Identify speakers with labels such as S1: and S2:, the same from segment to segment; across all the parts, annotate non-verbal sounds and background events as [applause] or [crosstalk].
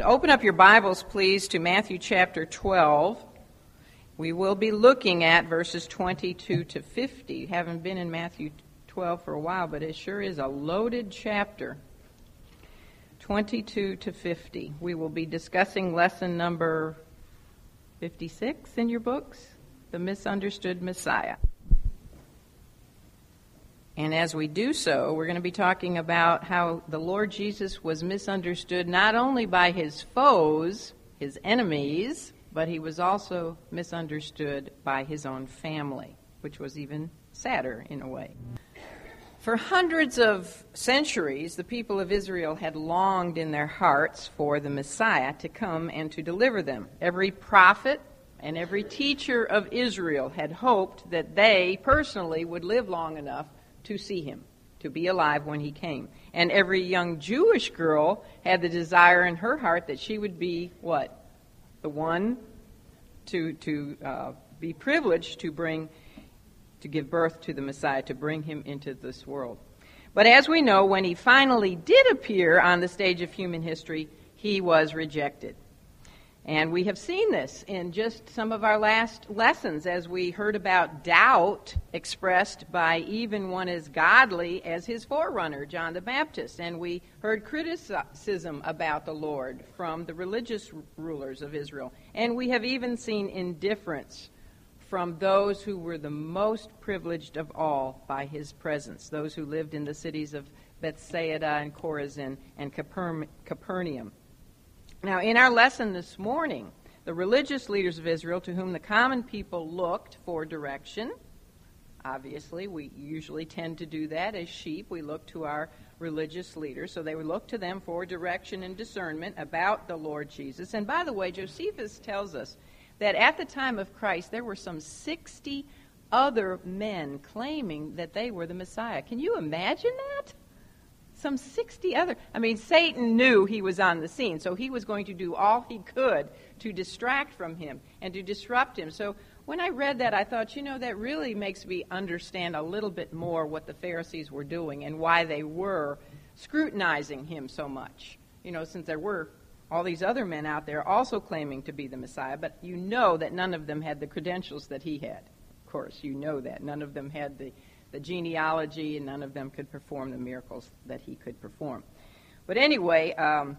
S1: Open up your Bibles, please, to Matthew chapter 12. We will be looking at verses 22 to 50. Haven't been in Matthew 12 for a while, but it sure is a loaded chapter. 22 to 50. We will be discussing lesson number 56 in your books The Misunderstood Messiah. And as we do so, we're going to be talking about how the Lord Jesus was misunderstood not only by his foes, his enemies, but he was also misunderstood by his own family, which was even sadder in a way. For hundreds of centuries, the people of Israel had longed in their hearts for the Messiah to come and to deliver them. Every prophet and every teacher of Israel had hoped that they personally would live long enough to see him, to be alive when he came. And every young Jewish girl had the desire in her heart that she would be what? The one to, to uh, be privileged to bring, to give birth to the Messiah, to bring him into this world. But as we know, when he finally did appear on the stage of human history, he was rejected. And we have seen this in just some of our last lessons as we heard about doubt expressed by even one as godly as his forerunner, John the Baptist. And we heard criticism about the Lord from the religious rulers of Israel. And we have even seen indifference from those who were the most privileged of all by his presence, those who lived in the cities of Bethsaida and Chorazin and Capernaum. Now, in our lesson this morning, the religious leaders of Israel to whom the common people looked for direction, obviously, we usually tend to do that as sheep. We look to our religious leaders. So they would look to them for direction and discernment about the Lord Jesus. And by the way, Josephus tells us that at the time of Christ, there were some 60 other men claiming that they were the Messiah. Can you imagine that? Some 60 other. I mean, Satan knew he was on the scene, so he was going to do all he could to distract from him and to disrupt him. So when I read that, I thought, you know, that really makes me understand a little bit more what the Pharisees were doing and why they were scrutinizing him so much. You know, since there were all these other men out there also claiming to be the Messiah, but you know that none of them had the credentials that he had. Of course, you know that. None of them had the the genealogy, and none of them could perform the miracles that he could perform. But anyway, um,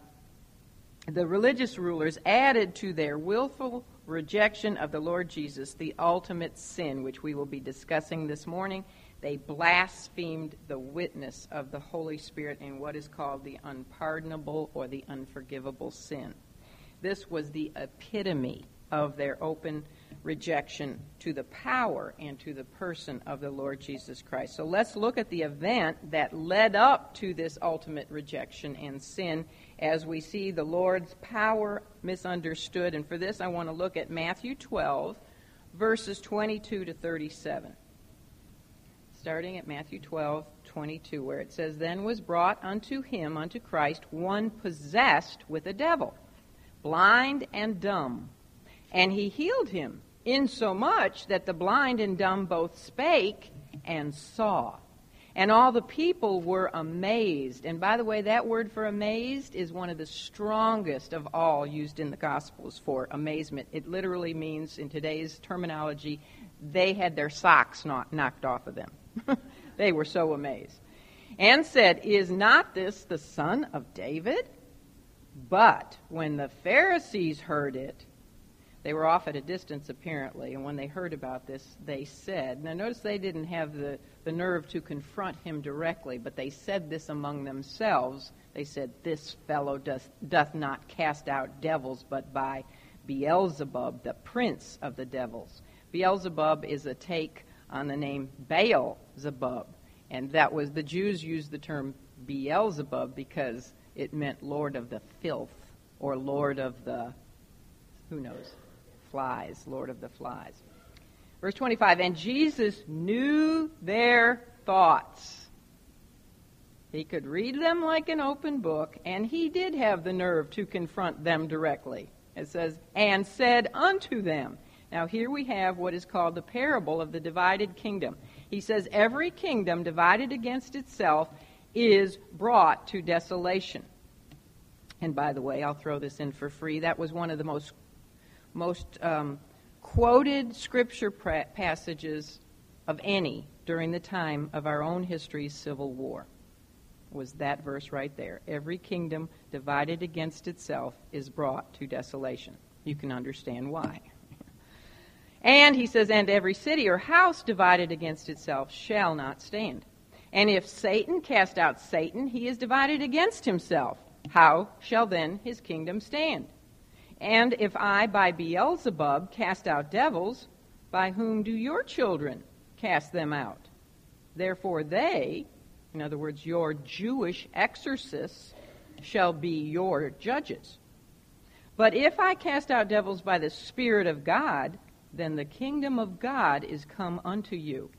S1: the religious rulers added to their willful rejection of the Lord Jesus the ultimate sin, which we will be discussing this morning. They blasphemed the witness of the Holy Spirit in what is called the unpardonable or the unforgivable sin. This was the epitome of their open rejection to the power and to the person of the Lord Jesus Christ. So let's look at the event that led up to this ultimate rejection and sin as we see the Lord's power misunderstood. And for this, I want to look at Matthew 12, verses 22 to 37. Starting at Matthew 12, 22, where it says, Then was brought unto him, unto Christ, one possessed with a devil, blind and dumb. And he healed him insomuch that the blind and dumb both spake and saw. And all the people were amazed. And by the way, that word for amazed is one of the strongest of all used in the Gospels for amazement. It literally means, in today's terminology, they had their socks knocked off of them. [laughs] they were so amazed. And said, Is not this the son of David? But when the Pharisees heard it, they were off at a distance, apparently, and when they heard about this, they said, Now, notice they didn't have the, the nerve to confront him directly, but they said this among themselves. They said, This fellow doth, doth not cast out devils, but by Beelzebub, the prince of the devils. Beelzebub is a take on the name Baal Zebub, and that was the Jews used the term Beelzebub because it meant Lord of the filth or Lord of the who knows flies, Lord of the flies. Verse 25, and Jesus knew their thoughts. He could read them like an open book, and he did have the nerve to confront them directly. It says, and said unto them. Now, here we have what is called the parable of the divided kingdom. He says, Every kingdom divided against itself is brought to desolation. And by the way, I'll throw this in for free. That was one of the most most um, quoted scripture pra- passages of any during the time of our own history's civil war. Was that verse right there? Every kingdom divided against itself is brought to desolation. You can understand why. and he says, and every city or house divided against itself shall not stand. And if Satan cast out Satan, he is divided against himself. How shall then his kingdom stand? And if I by Beelzebub cast out devils, by whom do your children cast them out? Therefore they, in other words, your Jewish exorcists, shall be your judges. But if I cast out devils by the Spirit of God, then the kingdom of God is come unto you.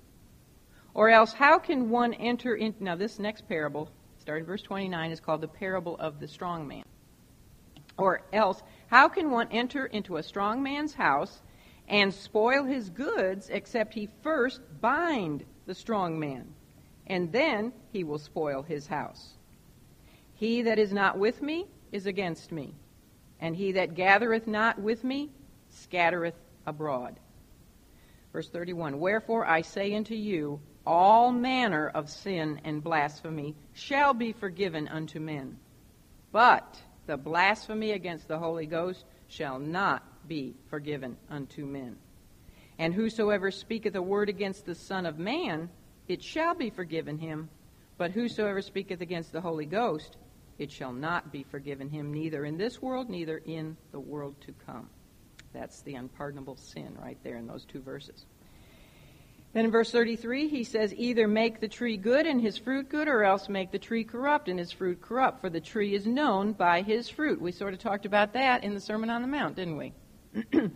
S1: Or else, how can one enter in? Now, this next parable, starting verse 29, is called the parable of the strong man. Or else, how can one enter into a strong man's house and spoil his goods except he first bind the strong man? And then he will spoil his house. He that is not with me is against me, and he that gathereth not with me scattereth abroad. Verse 31 Wherefore I say unto you, all manner of sin and blasphemy shall be forgiven unto men. But the blasphemy against the Holy Ghost shall not be forgiven unto men. And whosoever speaketh a word against the Son of Man, it shall be forgiven him. But whosoever speaketh against the Holy Ghost, it shall not be forgiven him, neither in this world, neither in the world to come. That's the unpardonable sin right there in those two verses. Then in verse 33, he says, Either make the tree good and his fruit good, or else make the tree corrupt and his fruit corrupt, for the tree is known by his fruit. We sort of talked about that in the Sermon on the Mount, didn't we? [clears throat]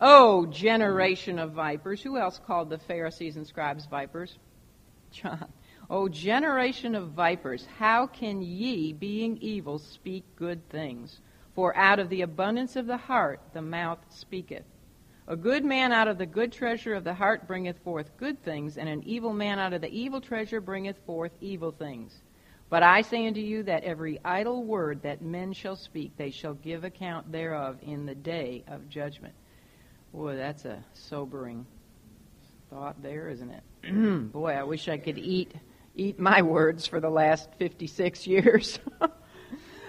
S1: oh, generation of vipers. Who else called the Pharisees and scribes vipers? John. Oh, generation of vipers, how can ye, being evil, speak good things? For out of the abundance of the heart the mouth speaketh. A good man out of the good treasure of the heart bringeth forth good things, and an evil man out of the evil treasure bringeth forth evil things. But I say unto you that every idle word that men shall speak, they shall give account thereof in the day of judgment. Boy, that's a sobering thought there, isn't it? [clears throat] Boy, I wish I could eat eat my words for the last 56 years. [laughs]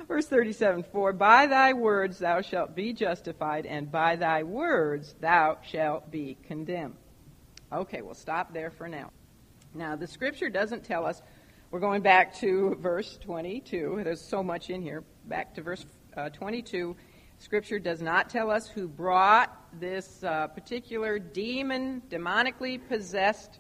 S1: Verse 37 For by thy words thou shalt be justified, and by thy words thou shalt be condemned. Okay, we'll stop there for now. Now, the scripture doesn't tell us, we're going back to verse 22. There's so much in here. Back to verse uh, 22. Scripture does not tell us who brought this uh, particular demon, demonically possessed,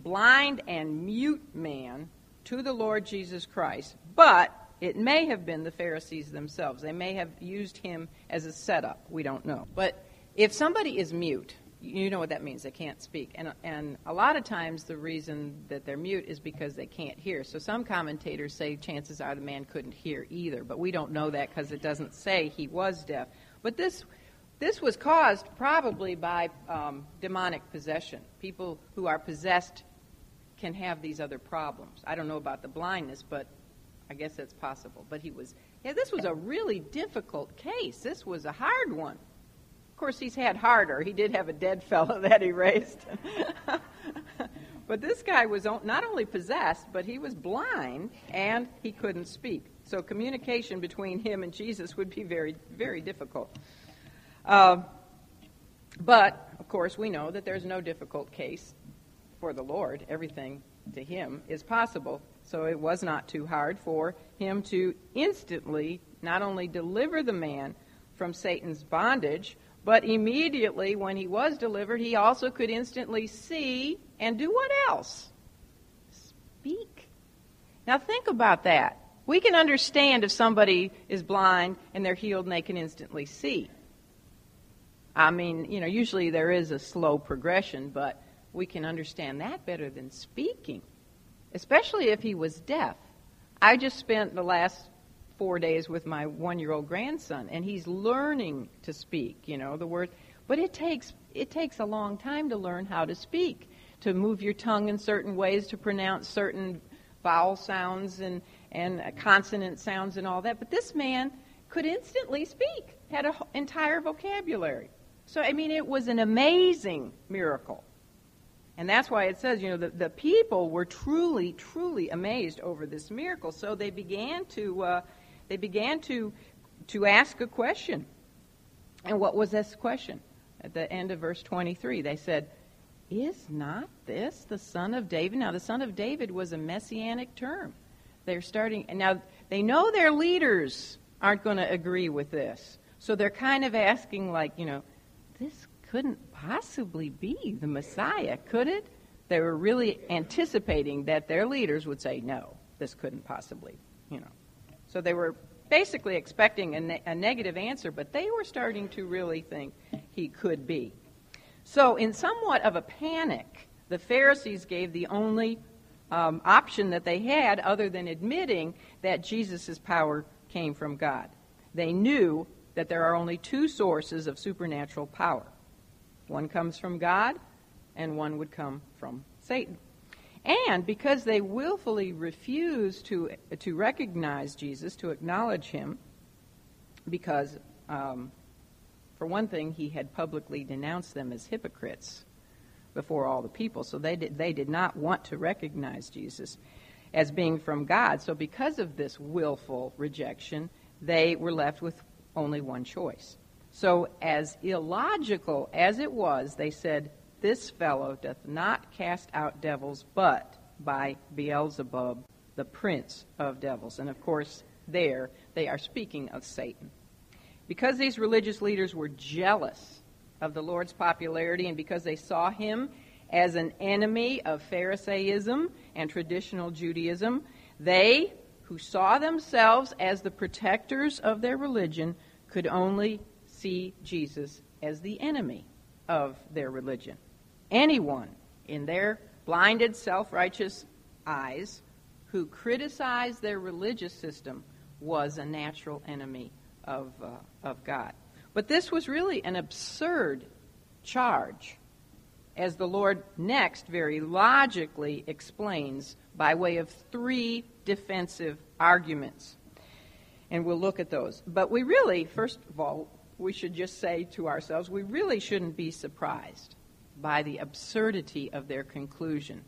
S1: blind, and mute man to the Lord Jesus Christ. But it may have been the Pharisees themselves. They may have used him as a setup. We don't know. But if somebody is mute, you know what that means. They can't speak. And, and a lot of times the reason that they're mute is because they can't hear. So some commentators say chances are the man couldn't hear either. But we don't know that because it doesn't say he was deaf. But this, this was caused probably by um, demonic possession. People who are possessed can have these other problems. I don't know about the blindness, but I guess that's possible. But he was, yeah, this was a really difficult case. This was a hard one. Of course, he's had harder. He did have a dead [laughs] fellow that he raised. [laughs] but this guy was not only possessed, but he was blind and he couldn't speak. So communication between him and Jesus would be very, very difficult. Uh, but, of course, we know that there's no difficult case for the Lord. Everything to him is possible. So it was not too hard for him to instantly not only deliver the man from Satan's bondage, but immediately when he was delivered, he also could instantly see and do what else? Speak. Now think about that. We can understand if somebody is blind and they're healed and they can instantly see. I mean, you know, usually there is a slow progression, but we can understand that better than speaking especially if he was deaf. I just spent the last four days with my one year old grandson, and he's learning to speak, you know, the word. But it takes, it takes a long time to learn how to speak, to move your tongue in certain ways, to pronounce certain vowel sounds and, and consonant sounds and all that. But this man could instantly speak, had an entire vocabulary. So, I mean, it was an amazing miracle. And that's why it says, you know, the, the people were truly, truly amazed over this miracle. So they began to, uh, they began to, to ask a question. And what was this question? At the end of verse 23, they said, Is not this the son of David? Now, the son of David was a messianic term. They're starting, and now they know their leaders aren't going to agree with this. So they're kind of asking, like, you know, this couldn't possibly be the Messiah, could it? They were really anticipating that their leaders would say, no, this couldn't possibly, you know. So they were basically expecting a, ne- a negative answer, but they were starting to really think he could be. So, in somewhat of a panic, the Pharisees gave the only um, option that they had other than admitting that Jesus' power came from God. They knew that there are only two sources of supernatural power one comes from God, and one would come from Satan. And because they willfully refused to, to recognize Jesus, to acknowledge him, because, um, for one thing, he had publicly denounced them as hypocrites before all the people. So they did, they did not want to recognize Jesus as being from God. So, because of this willful rejection, they were left with only one choice. So, as illogical as it was, they said, This fellow doth not cast out devils, but by Beelzebub, the prince of devils. And of course, there they are speaking of Satan. Because these religious leaders were jealous of the Lord's popularity and because they saw him as an enemy of Pharisaism and traditional Judaism, they, who saw themselves as the protectors of their religion, could only see Jesus as the enemy of their religion. Anyone in their blinded, self righteous eyes who criticized their religious system was a natural enemy of, uh, of God. But this was really an absurd charge, as the Lord next very logically explains by way of three defensive arguments. And we'll look at those. But we really, first of all, we should just say to ourselves, we really shouldn't be surprised by the absurdity of their conclusion.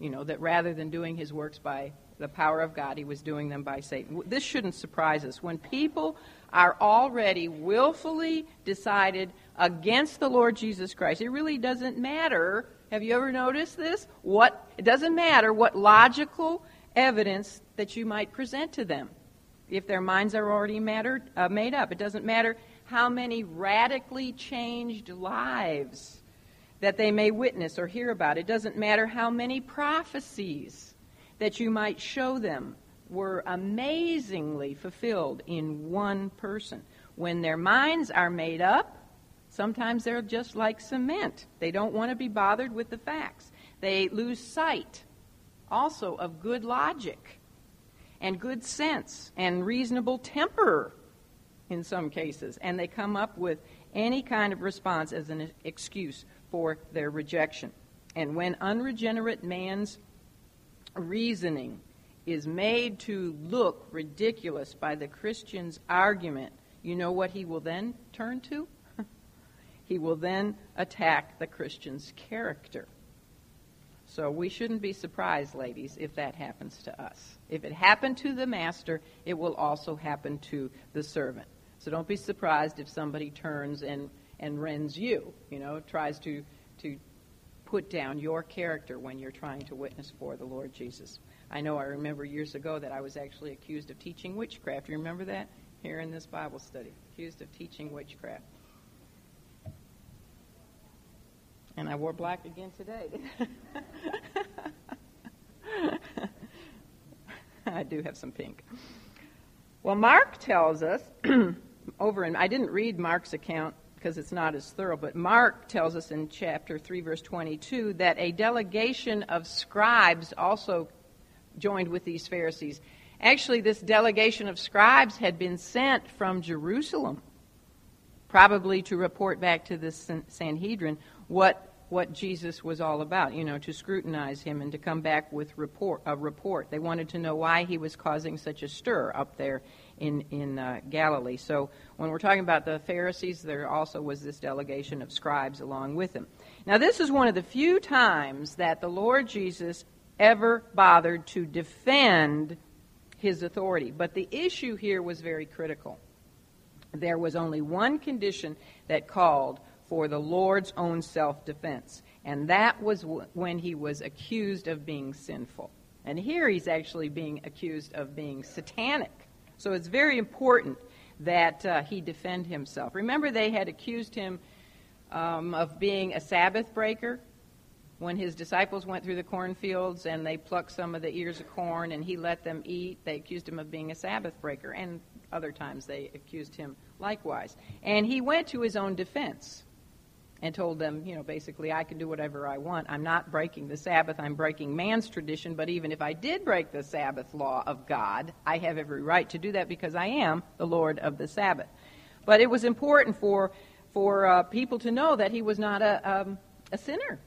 S1: You know, that rather than doing his works by the power of God, he was doing them by Satan. This shouldn't surprise us. When people are already willfully decided against the Lord Jesus Christ, it really doesn't matter. Have you ever noticed this? What it doesn't matter what logical evidence that you might present to them if their minds are already mattered, uh, made up. It doesn't matter how many radically changed lives that they may witness or hear about. It doesn't matter how many prophecies that you might show them were amazingly fulfilled in one person. When their minds are made up, sometimes they're just like cement. They don't want to be bothered with the facts. They lose sight also of good logic and good sense and reasonable temper in some cases, and they come up with any kind of response as an excuse for their rejection. And when unregenerate man's reasoning is made to look ridiculous by the Christian's argument, you know what he will then turn to? [laughs] he will then attack the Christian's character. So we shouldn't be surprised, ladies, if that happens to us. If it happened to the master, it will also happen to the servant. So don't be surprised if somebody turns and, and rends you, you know, tries to, to put down your character when you're trying to witness for the Lord Jesus. I know I remember years ago that I was actually accused of teaching witchcraft. You remember that? Here in this Bible study. Accused of teaching witchcraft. And I wore black again today. [laughs] I do have some pink. Well, Mark tells us [clears throat] over in, I didn't read Mark's account because it's not as thorough, but Mark tells us in chapter 3, verse 22, that a delegation of scribes also joined with these Pharisees. Actually, this delegation of scribes had been sent from Jerusalem, probably to report back to the Sanhedrin what what Jesus was all about, you know, to scrutinize him and to come back with report, a report. They wanted to know why he was causing such a stir up there in, in uh, Galilee. So when we're talking about the Pharisees, there also was this delegation of scribes along with him. Now, this is one of the few times that the Lord Jesus ever bothered to defend his authority. But the issue here was very critical. There was only one condition that called for the Lord's own self defense, and that was w- when he was accused of being sinful. And here he's actually being accused of being satanic. So it's very important that uh, he defend himself. Remember, they had accused him um, of being a Sabbath breaker when his disciples went through the cornfields and they plucked some of the ears of corn and he let them eat. They accused him of being a Sabbath breaker, and other times they accused him likewise. And he went to his own defense and told them, you know, basically, I can do whatever I want. I'm not breaking the Sabbath, I'm breaking man's tradition, but even if I did break the Sabbath law of God, I have every right to do that because I am the Lord of the Sabbath. But it was important for, for uh, people to know that he was not a, um, a sinner.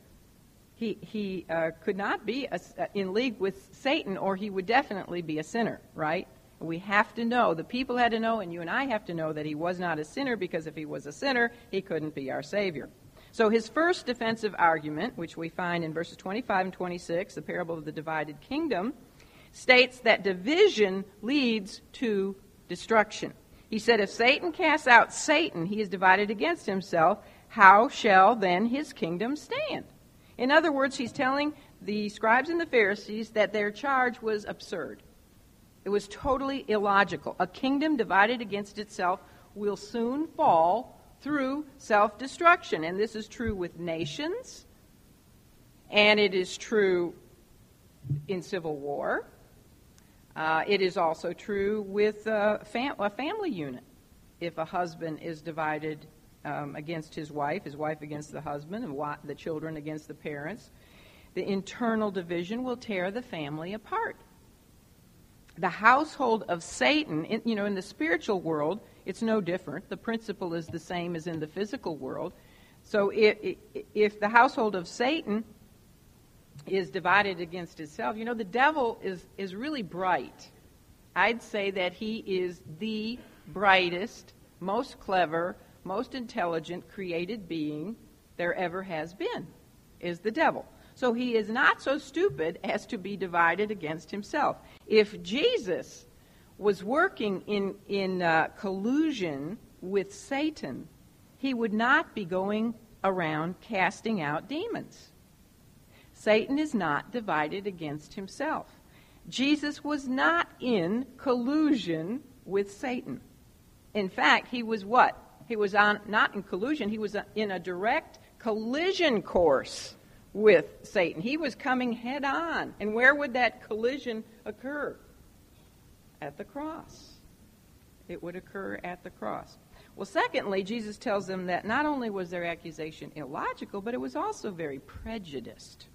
S1: He, he uh, could not be a, uh, in league with Satan, or he would definitely be a sinner, right? We have to know, the people had to know, and you and I have to know that he was not a sinner because if he was a sinner, he couldn't be our Savior. So his first defensive argument, which we find in verses 25 and 26, the parable of the divided kingdom, states that division leads to destruction. He said, If Satan casts out Satan, he is divided against himself. How shall then his kingdom stand? In other words, he's telling the scribes and the Pharisees that their charge was absurd. It was totally illogical. A kingdom divided against itself will soon fall through self destruction. And this is true with nations, and it is true in civil war. Uh, it is also true with a, fam- a, family unit. If a husband is divided um, against his wife, his wife against the husband, and wa- the children against the parents, the internal division will tear the family apart. The household of Satan, in, you know, in the spiritual world, it's no different. The principle is the same as in the physical world. So if, if the household of Satan is divided against itself, you know, the devil is, is really bright. I'd say that he is the brightest, most clever, most intelligent created being there ever has been, is the devil. So he is not so stupid as to be divided against himself. If Jesus was working in, in uh, collusion with Satan, he would not be going around casting out demons. Satan is not divided against himself. Jesus was not in collusion with Satan. In fact, he was what? He was on, not in collusion, he was in a direct collision course with Satan. He was coming head on. And where would that collision occur? at the cross. It would occur at the cross. Well, secondly, Jesus tells them that not only was their accusation illogical, but it was also very prejudiced.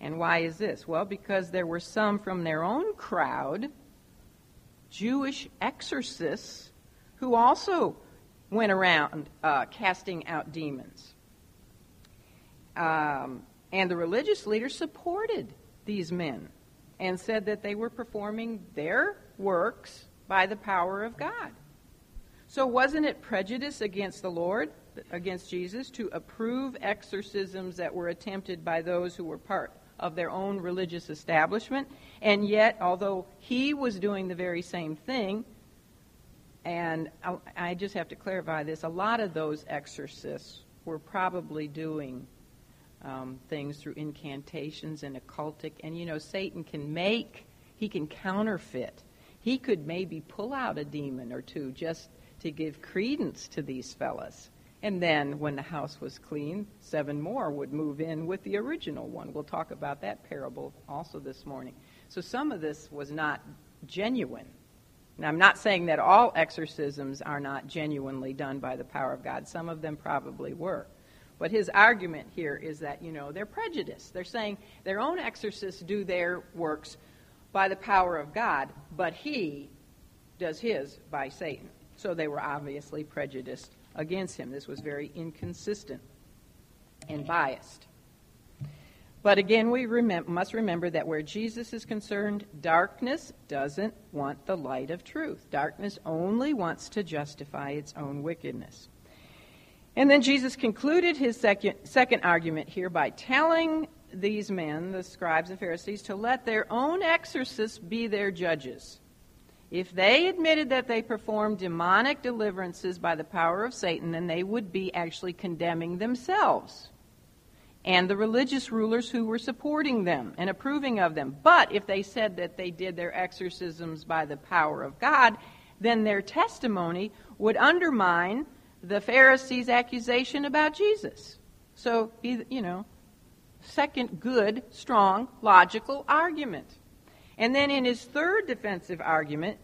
S1: And why is this? Well, because there were some from their own crowd, Jewish exorcists, who also went around uh, casting out demons. Um, and the religious leaders supported these men and said that they were performing their works by the power of God. So, wasn't it prejudice against the Lord, against Jesus, to approve exorcisms that were attempted by those who were part of their own religious establishment? And yet, although he was doing the very same thing, and I just have to clarify this, a lot of those exorcists were probably doing um, things through incantations and occultic. And you know, Satan can make, he can counterfeit. He could maybe pull out a demon or two just to give credence to these fellas. And then when the house was clean, seven more would move in with the original one. We'll talk about that parable also this morning. So some of this was not genuine. Now, I'm not saying that all exorcisms are not genuinely done by the power of God. Some of them probably were. But his argument here is that, you know, they're prejudiced. They're saying their own exorcists do their works by the power of God, but he does his by Satan. So they were obviously prejudiced against him. This was very inconsistent. and biased. But again, we must remember that where Jesus is concerned, darkness doesn't want the light of truth. Darkness only wants to justify its own wickedness. And then Jesus concluded his second, second argument here by telling these men, the scribes and Pharisees, to let their own exorcists be their judges. If they admitted that they performed demonic deliverances by the power of Satan, then they would be actually condemning themselves and the religious rulers who were supporting them and approving of them. But if they said that they did their exorcisms by the power of God, then their testimony would undermine the Pharisees' accusation about Jesus. So, you know, second good, strong, logical argument. And then in his third defensive argument,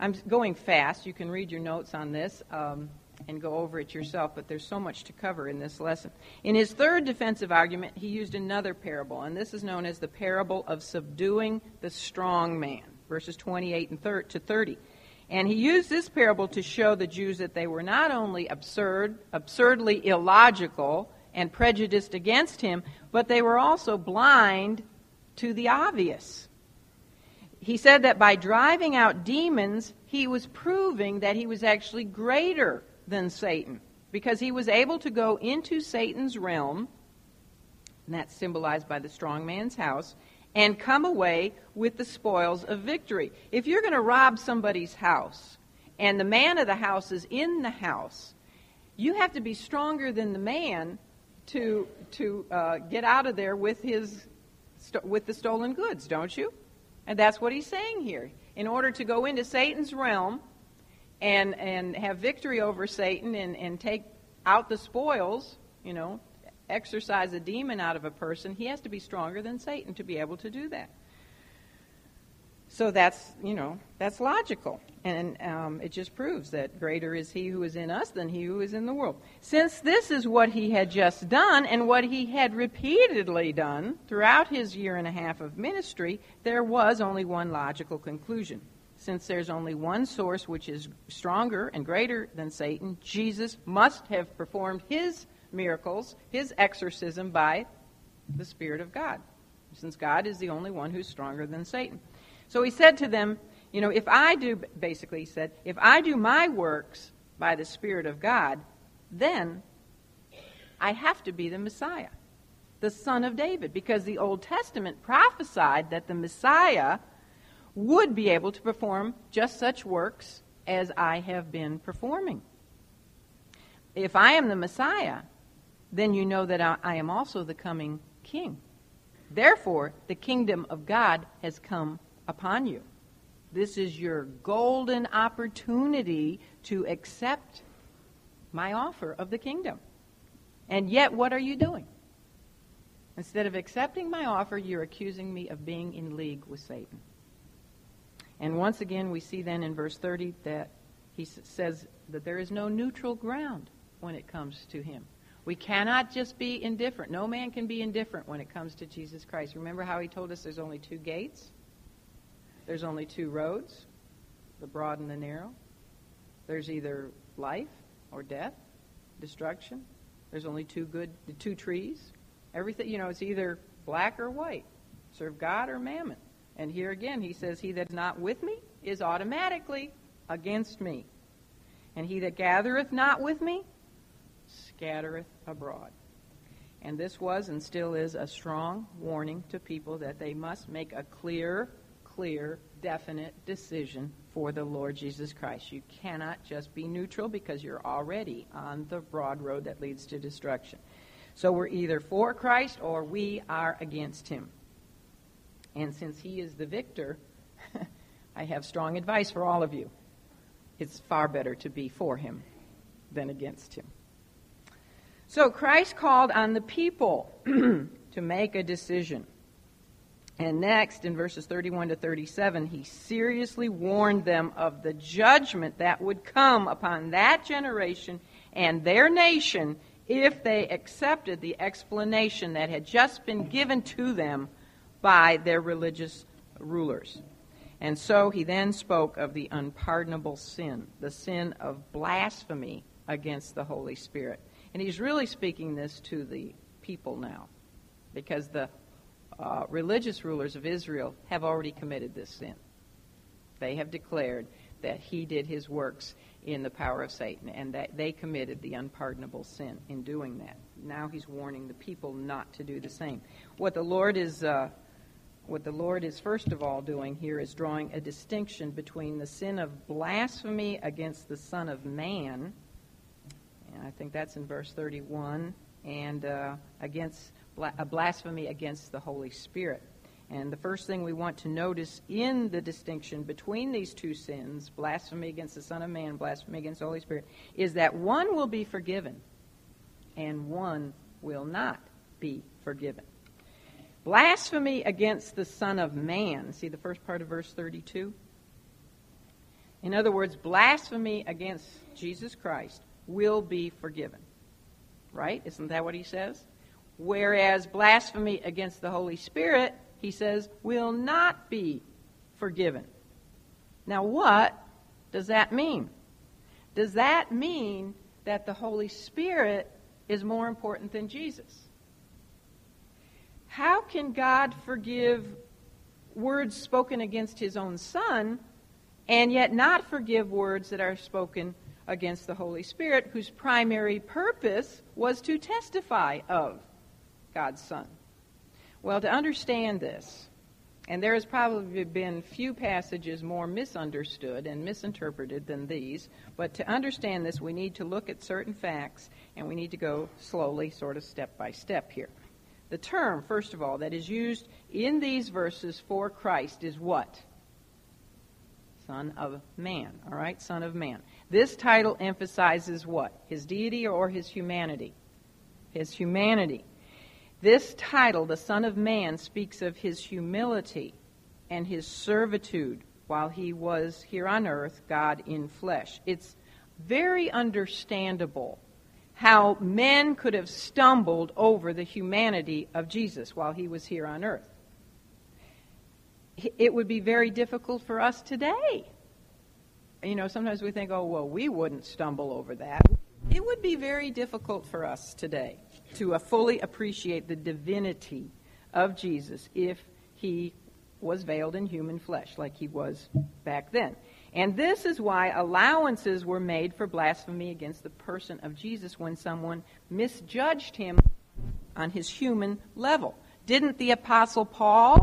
S1: I'm going fast. You can read your notes on this um, and go over it yourself, but there's so much to cover in this lesson. In his third defensive argument, he used another parable, and this is known as the parable of subduing the strong man, verses 28 and thir- to 30. And he used this parable to show the Jews that they were not only absurd, absurdly illogical, and prejudiced against him, but they were also blind to the obvious. He said that by driving out demons, he was proving that he was actually greater than Satan because he was able to go into Satan's realm, and that's symbolized by the strong man's house, and come away with the spoils of victory. If you're going to rob somebody's house and the man of the house is in the house, you have to be stronger than the man to to uh, get out of there with his with the stolen goods, don't you? And that's what he's saying here. In order to go into Satan's realm and and have victory over Satan and, and take out the spoils, you know, exorcise a demon out of a person, he has to be stronger than Satan to be able to do that. So that's, you know, that's logical. And um, it just proves that greater is he who is in us than he who is in the world. Since this is what he had just done and what he had repeatedly done throughout his year and a half of ministry, there was only one logical conclusion. Since there's only one source which is stronger and greater than Satan, Jesus must have performed his miracles, his exorcism by the Spirit of God, since God is the only one who's stronger than Satan. So he said to them, You know, if I do, basically, he said, if I do my works by the Spirit of God, then I have to be the Messiah, the Son of David, because the Old Testament prophesied that the Messiah would be able to perform just such works as I have been performing. If I am the Messiah, then you know that I am also the coming King. Therefore, the kingdom of God has come upon you. This is your golden opportunity to accept my offer of the kingdom. And yet, what are you doing? Instead of accepting my offer, you're accusing me of being in league with Satan. And once again, we see then in verse 30 that he says that there is no neutral ground when it comes to him. We cannot just be indifferent. No man can be indifferent when it comes to Jesus Christ. Remember how he told us there's only two gates? There's only two roads, the broad and the narrow. There's either life or death, destruction. There's only two good, two trees. Everything, you know, it's either black or white. Serve God or mammon. And here again, he says, He that is not with me is automatically against me. And he that gathereth not with me scattereth abroad. And this was and still is a strong warning to people that they must make a clear clear, definite decision for the Lord Jesus Christ. You cannot just be neutral because you're already on the broad road that leads to destruction. So we're either for Christ or we are against him. And since he is the victor, [laughs] I have strong advice for all of you. It's far better to be for him than against him. So Christ called on the people [clears throat] to make a decision. And next, in verses 31 to 37, he seriously warned them of the judgment that would come upon that generation and their nation if they accepted the explanation that had just been given to them by their religious rulers. And so he then spoke of the unpardonable sin, the sin of blasphemy against the Holy Spirit. And he's really speaking this to the people now because the uh, religious rulers of Israel have already committed this sin. They have declared that he did his works in the power of Satan and that they committed the unpardonable sin in doing that. Now he's warning the people not to do the same. What the Lord is uh, what the Lord is first of all doing here is drawing a distinction between the sin of blasphemy against the Son of Man, and I think that's in verse 31, and uh, against a blasphemy against the Holy Spirit. And the first thing we want to notice in the distinction between these two sins, blasphemy against the Son of Man, blasphemy against the Holy Spirit, is that one will be forgiven and one will not be forgiven. Blasphemy against the Son of Man. See the first part of verse 32? In other words, blasphemy against Jesus Christ will be forgiven. Right? Isn't that what he says? Whereas blasphemy against the Holy Spirit, he says, will not be forgiven. Now, what does that mean? Does that mean that the Holy Spirit is more important than Jesus? How can God forgive words spoken against his own Son and yet not forgive words that are spoken against the Holy Spirit, whose primary purpose was to testify of God's Son? Well, to understand this, and there has probably been few passages more misunderstood and misinterpreted than these, but to understand this, we need to look at certain facts and we need to go slowly, sort of step by step here. The term, first of all, that is used in these verses for Christ is what? Son of Man. All right, Son of Man. This title emphasizes what? His deity or his humanity? His humanity. This title, the Son of Man, speaks of his humility and his servitude while he was here on earth, God in flesh. It's very understandable how men could have stumbled over the humanity of Jesus while he was here on earth. It would be very difficult for us today. You know, sometimes we think, oh, well, we wouldn't stumble over that. It would be very difficult for us today to uh, fully appreciate the divinity of Jesus if he was veiled in human flesh like he was back then. And this is why allowances were made for blasphemy against the person of Jesus when someone misjudged him on his human level. Didn't the Apostle Paul,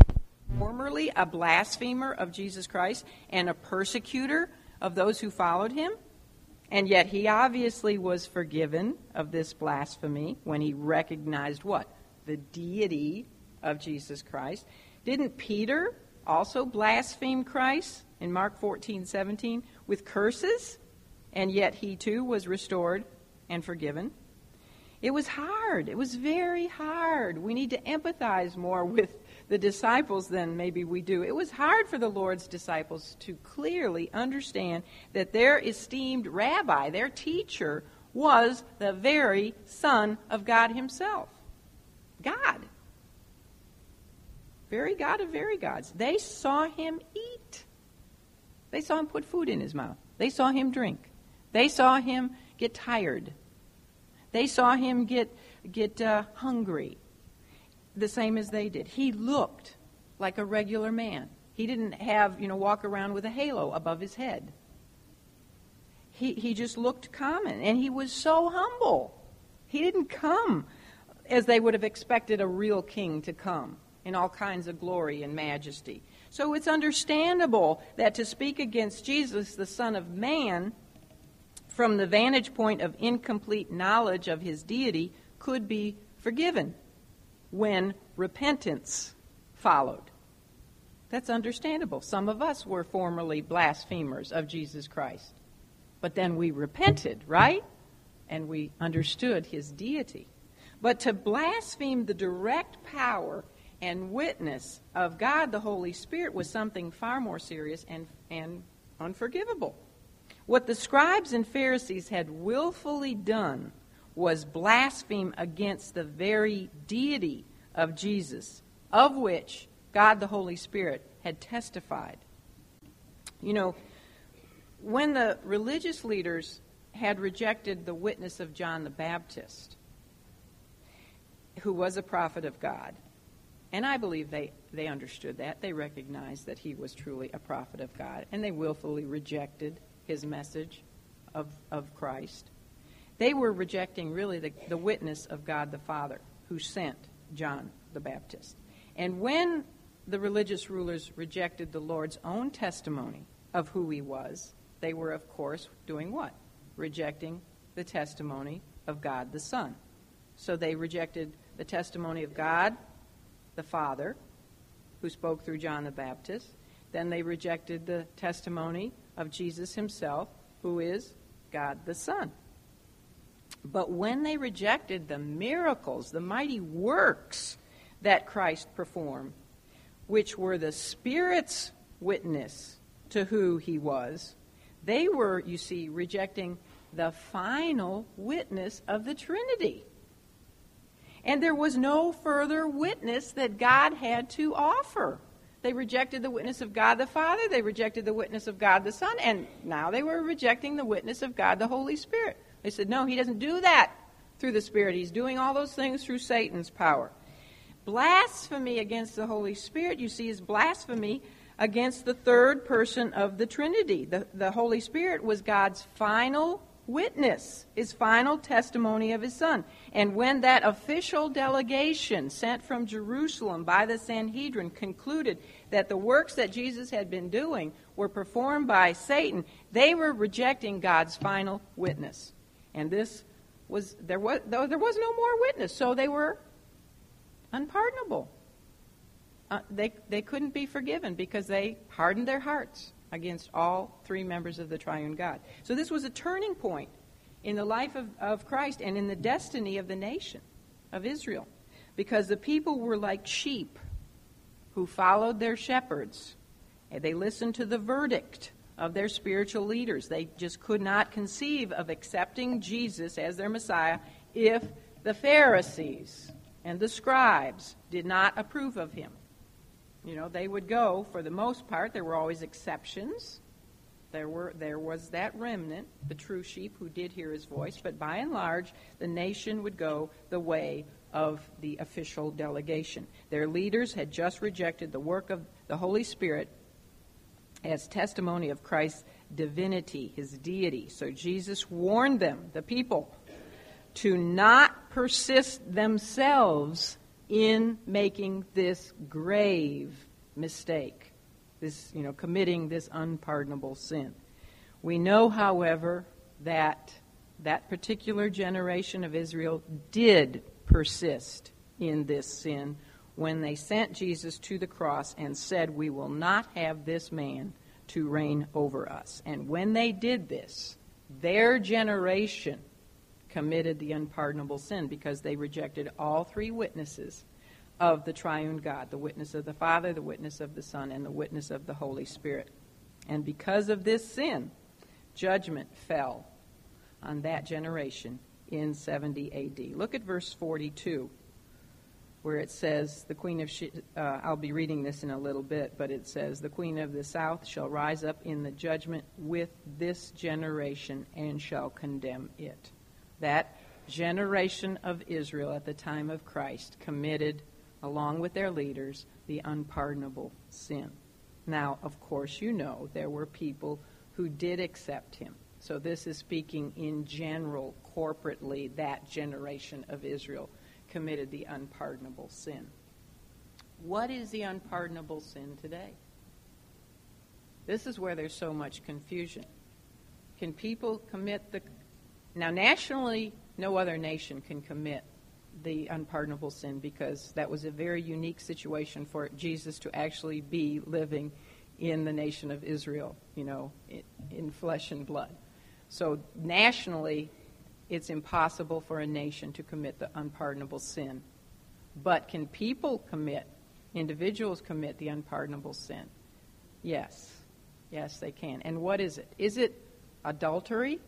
S1: formerly a blasphemer of Jesus Christ and a persecutor of those who followed him, and yet he obviously was forgiven of this blasphemy when he recognized what? The deity of Jesus Christ. Didn't Peter also blaspheme Christ in Mark 14, 17 with curses? And yet he too was restored and forgiven. It was hard. It was very hard. We need to empathize more with the disciples than maybe we do. It was hard for the Lord's disciples to clearly understand that their esteemed rabbi, their teacher, was the very Son of God Himself. God. Very God of very gods. They saw Him eat. They saw Him put food in His mouth. They saw Him drink. They saw Him get tired. They saw Him get, get uh, hungry the same as they did. He looked like a regular man. He didn't have, you know, walk around with a halo above his head. He, he just looked common, and he was so humble. He didn't come as they would have expected a real king to come in all kinds of glory and majesty. So it's understandable that to speak against Jesus, the Son of Man, from the vantage point of incomplete knowledge of his deity, could be forgiven when repentance followed. That's understandable. Some of us were formerly blasphemers of Jesus Christ. But then we repented, right? And we understood his deity. But to blaspheme the direct power and witness of God the Holy Spirit was something far more serious and, and unforgivable. What the scribes and Pharisees had willfully done was blaspheme against the very deity of Jesus, of which God the Holy Spirit had testified. You know, when the religious leaders had rejected the witness of John the Baptist, who was a prophet of God. And I believe they, they understood that. They recognized that he was truly a prophet of God, and they willfully rejected his message of, of Christ. They were rejecting really the, the witness of God the Father who sent John the Baptist. And when the religious rulers rejected the Lord's own testimony of who he was, they were, of course, doing what? Rejecting the testimony of God the Son. So they rejected the testimony of God the Father, who spoke through John the Baptist. Then they rejected the testimony of Jesus himself, who is God the Son. But when they rejected the miracles, the mighty works that Christ performed, which were the Spirit's witness to who he was, they were, you see, rejecting the final witness of the Trinity. And there was no further witness that God had to offer. They rejected the witness of God the Father, they rejected the witness of God the Son, and now they were rejecting the witness of God the Holy Spirit. They said, no, he doesn't do that through the Spirit. He's doing all those things through Satan's power. Blasphemy against the Holy Spirit, you see, is blasphemy against the third person of the Trinity. The, the Holy Spirit was God's final witness, his final testimony of his Son. And when that official delegation sent from Jerusalem by the Sanhedrin concluded that the works that Jesus had been doing were performed by Satan, they were rejecting God's final witness. And this was there was there was no more witness, so they were unpardonable. Uh, they they couldn't be forgiven because they hardened their hearts against all three members of the triune God. So this was a turning point in the life of, of Christ and in the destiny of the nation of Israel. Because the people were like sheep who followed their shepherds. And they listened to the verdict of their spiritual leaders. They just could not conceive of accepting Jesus as their Messiah if the Pharisees and the scribes did not approve of him. You know, they would go, for the most part, there were always exceptions. There, were, there was that remnant, the true sheep who did hear his voice, but by and large, the nation would go the way of the official delegation. Their leaders had just rejected the work of the Holy Spirit as testimony of Christ's divinity, his deity. So Jesus warned them, the people, to not persist themselves in making this grave mistake, this, you know, committing this unpardonable sin. We know, however, that that particular generation of Israel did persist in this sin when they sent Jesus to the cross and said, We will not have this man to reign over us. And when they did this, their generation committed the unpardonable sin because they rejected all three witnesses of the triune God the witness of the Father, the witness of the Son, and the witness of the Holy Spirit. And because of this sin, judgment fell on that generation in 70 AD. Look at verse 42 where it says, the queen of, she- uh, I'll be reading this in a little bit, but it says, the queen of the south shall rise up in the judgment with this generation and shall condemn it. That generation of Israel at the time of Christ committed, along with their leaders, the unpardonable sin. Now, of course, you know there were people who did accept him. So this is speaking in general, corporately, that generation of Israel committed the unpardonable sin. What is the unpardonable sin today? This is where there's so much confusion. Can people commit the. Now, nationally, no other nation can commit the unpardonable sin because that was a very unique situation for Jesus to actually be living in the nation of Israel, you know, in, flesh and blood. So, nationally, it's impossible for a nation to commit the unpardonable sin. But can people commit, individuals commit the unpardonable sin? Yes. Yes, they can. And what is it? Is it adultery?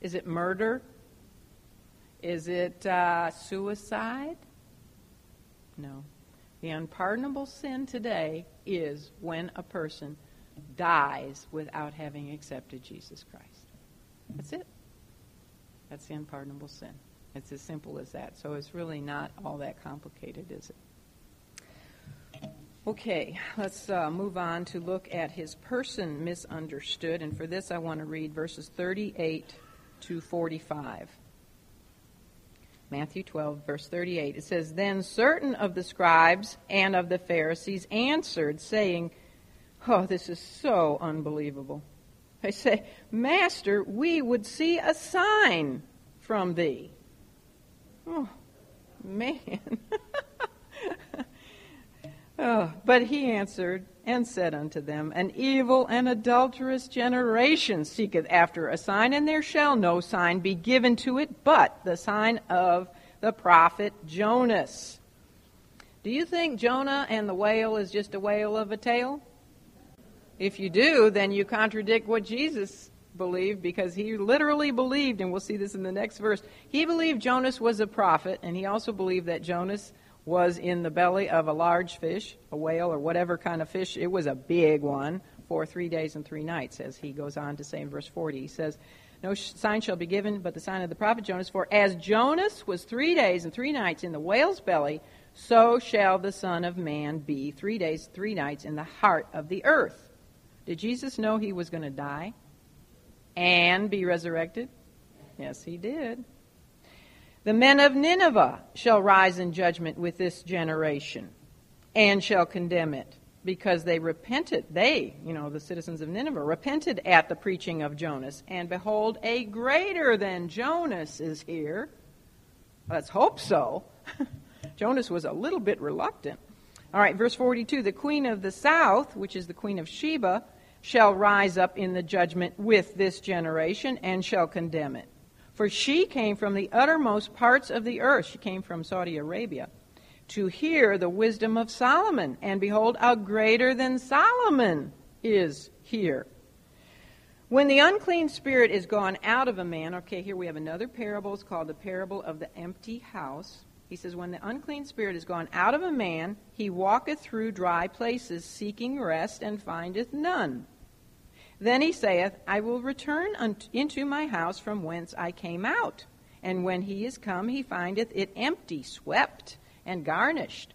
S1: Is it murder? Is it uh, suicide? No. The unpardonable sin today is when a person dies without having accepted Jesus Christ. That's it. That's the unpardonable sin. It's as simple as that. So it's really not all that complicated, is it? Okay, let's uh, move on to look at his person misunderstood. And for this, I want to read verses 38 to 45. Matthew 12, verse 38. It says, Then certain of the scribes and of the Pharisees answered, saying, Oh, this is so unbelievable. They say, Master, we would see a sign from thee. Oh, man. [laughs] oh, but he answered and said unto them, An evil and adulterous generation seeketh after a sign, and there shall no sign be given to it but the sign of the prophet Jonas. Do you think Jonah and the whale is just a whale of a tale? If you do, then you contradict what Jesus believed because he literally believed, and we'll see this in the next verse, he believed Jonas was a prophet, and he also believed that Jonas was in the belly of a large fish, a whale, or whatever kind of fish. It was a big one for three days and three nights, as he goes on to say in verse 40. He says, No sign shall be given but the sign of the prophet Jonas, for as Jonas was three days and three nights in the whale's belly, so shall the Son of Man be three days, three nights in the heart of the earth. Did Jesus know he was going to die? and be resurrected? Yes, he did. The men of Nineveh shall rise in judgment with this generation and shall condemn it because they repented. They, you know, the citizens of Nineveh, repented at the preaching of Jonas. And behold, a greater than Jonas is here. Let's hope so. [laughs] Jonas was a little bit reluctant. All right, verse 42 The queen of the south, which is the queen of Sheba, shall rise up in the judgment with this generation and shall condemn it. For she came from the uttermost parts of the earth, she came from Saudi Arabia, to hear the wisdom of Solomon. And behold, a greater than Solomon is here. When the unclean spirit is gone out of a man, okay, here we have another parable. It's called the parable of the empty house. He says, When the unclean spirit is gone out of a man, he walketh through dry places, seeking rest, and findeth none. Then he saith, I will return into my house from whence I came out. And when he is come, he findeth it empty, swept, and garnished.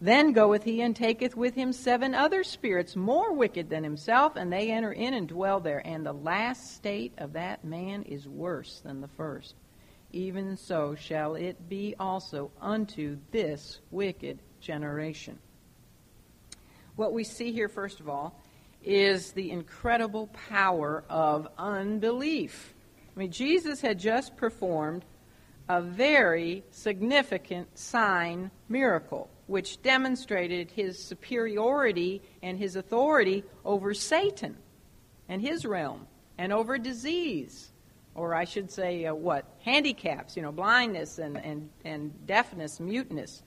S1: Then goeth he and taketh with him seven other spirits more wicked than himself, and they enter in and dwell there. And the last state of that man is worse than the first even so shall it be also unto this wicked generation. What we see here, first of all, is the incredible power of unbelief. I mean, Jesus had just performed a very significant sign miracle, which demonstrated his superiority and his authority over Satan and his realm and over disease or I should say, uh, what handicaps, you know, blindness and and and deafness, muteness.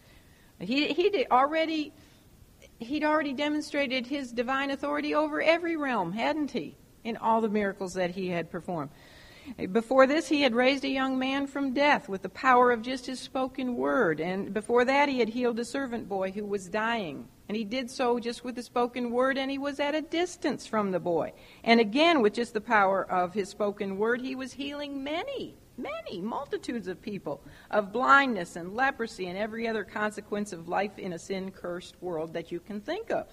S1: He he already he'd already demonstrated his divine authority over every realm, hadn't he? In all the miracles that he had performed. Before this, he had raised a young man from death with the power of just his spoken word. And before that, he had healed a servant boy who was dying. And he did so just with the spoken word, and he was at a distance from the boy. And again, with just the power of his spoken word, he was healing many, many, multitudes of people of blindness and leprosy and every other consequence of life in a sin cursed world that you can think of.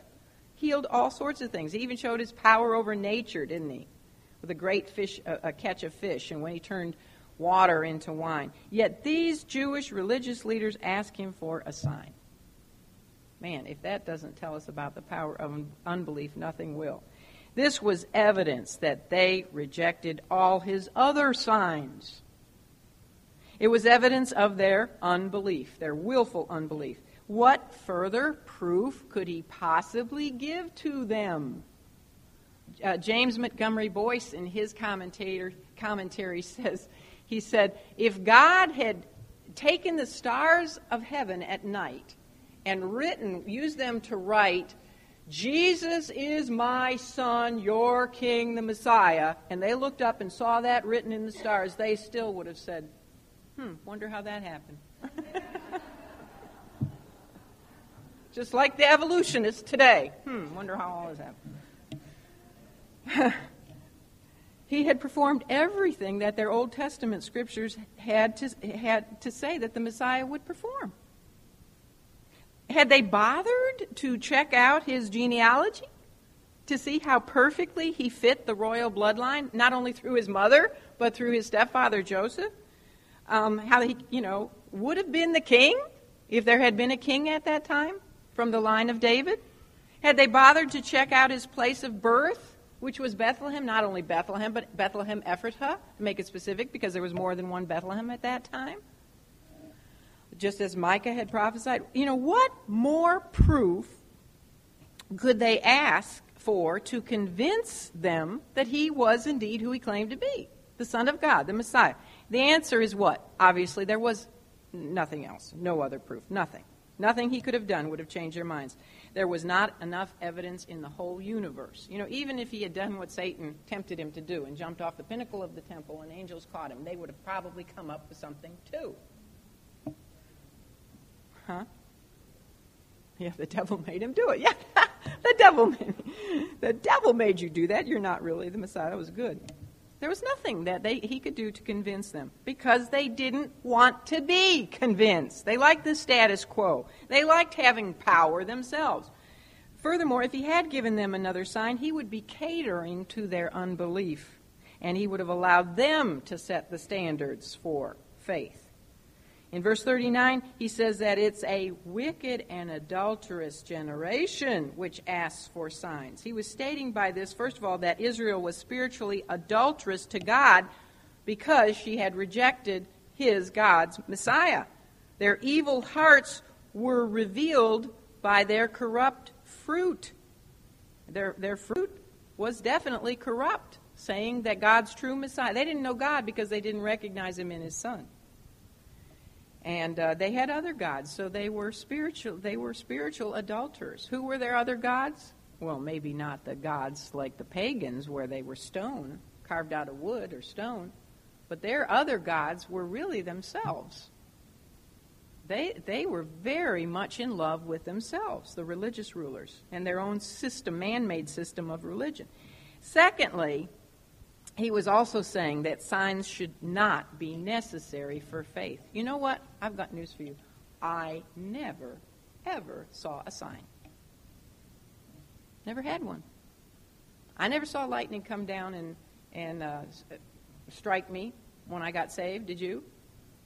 S1: Healed all sorts of things. He even showed his power over nature, didn't he? With a great fish, a, catch of fish, and when he turned water into wine. Yet these Jewish religious leaders asked him for a sign. Man, if that doesn't tell us about the power of unbelief, nothing will. This was evidence that they rejected all his other signs. It was evidence of their unbelief, their willful unbelief. What further proof could he possibly give to them? Uh, James Montgomery Boice, in his commentary, [laughs] says, he said, if God had taken the stars of heaven at night and written, use them to write, Jesus is my son, your king, the Messiah, and they looked up and saw that written in the stars, they still would have said, hmm, wonder how that happened. [laughs] Just like the evolutionists today. Hmm, wonder how all this happened. [laughs] He had performed everything that their Old Testament scriptures had to, had to say that the Messiah would perform. Had they bothered to check out his genealogy to see how perfectly he fit the royal bloodline, not only through his mother, but through his stepfather Joseph? Um, how he, you know, would have been the king if there had been a king at that time from the line of David? Had they bothered to check out his place of birth, which was Bethlehem, not only Bethlehem, but Bethlehem Ephratah, to make it specific because there was more than one Bethlehem at that time? Just as Micah had prophesied. You know, what more proof could they ask for to convince them that he was indeed who he claimed to be, the Son of God, the Messiah? The answer is what? Obviously, there was nothing else, no other proof, nothing. Nothing he could have done would have changed their minds. There was not enough evidence in the whole universe. You know, even if he had done what Satan tempted him to do and jumped off the pinnacle of the temple and angels caught him, they would have probably come up with something too. Huh? Yeah, the devil made him do it. Yeah, [laughs] the devil made, the devil made you do that. You're not really the Messiah. That was good. There was nothing that they, he could do to convince them because they didn't want to be convinced. They liked the status quo, they liked having power themselves. Furthermore, if he had given them another sign, he would be catering to their unbelief, and he would have allowed them to set the standards for faith. In verse 39, he says that it's a wicked and adulterous generation which asks for signs. He was stating by this, first of all, that Israel was spiritually adulterous to God because she had rejected his, God's Messiah. Their evil hearts were revealed by their corrupt fruit. Their, their fruit was definitely corrupt, saying that God's true Messiah. They didn't know God because they didn't recognize him in his Son and uh, they had other gods. So they were spiritual they were spiritual adulterers. Who were their other gods? Well maybe not the gods like the pagans where they were stone carved out of wood or stone but their other gods were really themselves. They they were very much in love with themselves the religious rulers and their own system man-made system of religion. Secondly he was also saying that signs should not be necessary for faith. You know what? I've got news for you. I never, ever saw a sign. Never had one. I never saw lightning come down and, and uh, strike me when I got saved. Did you?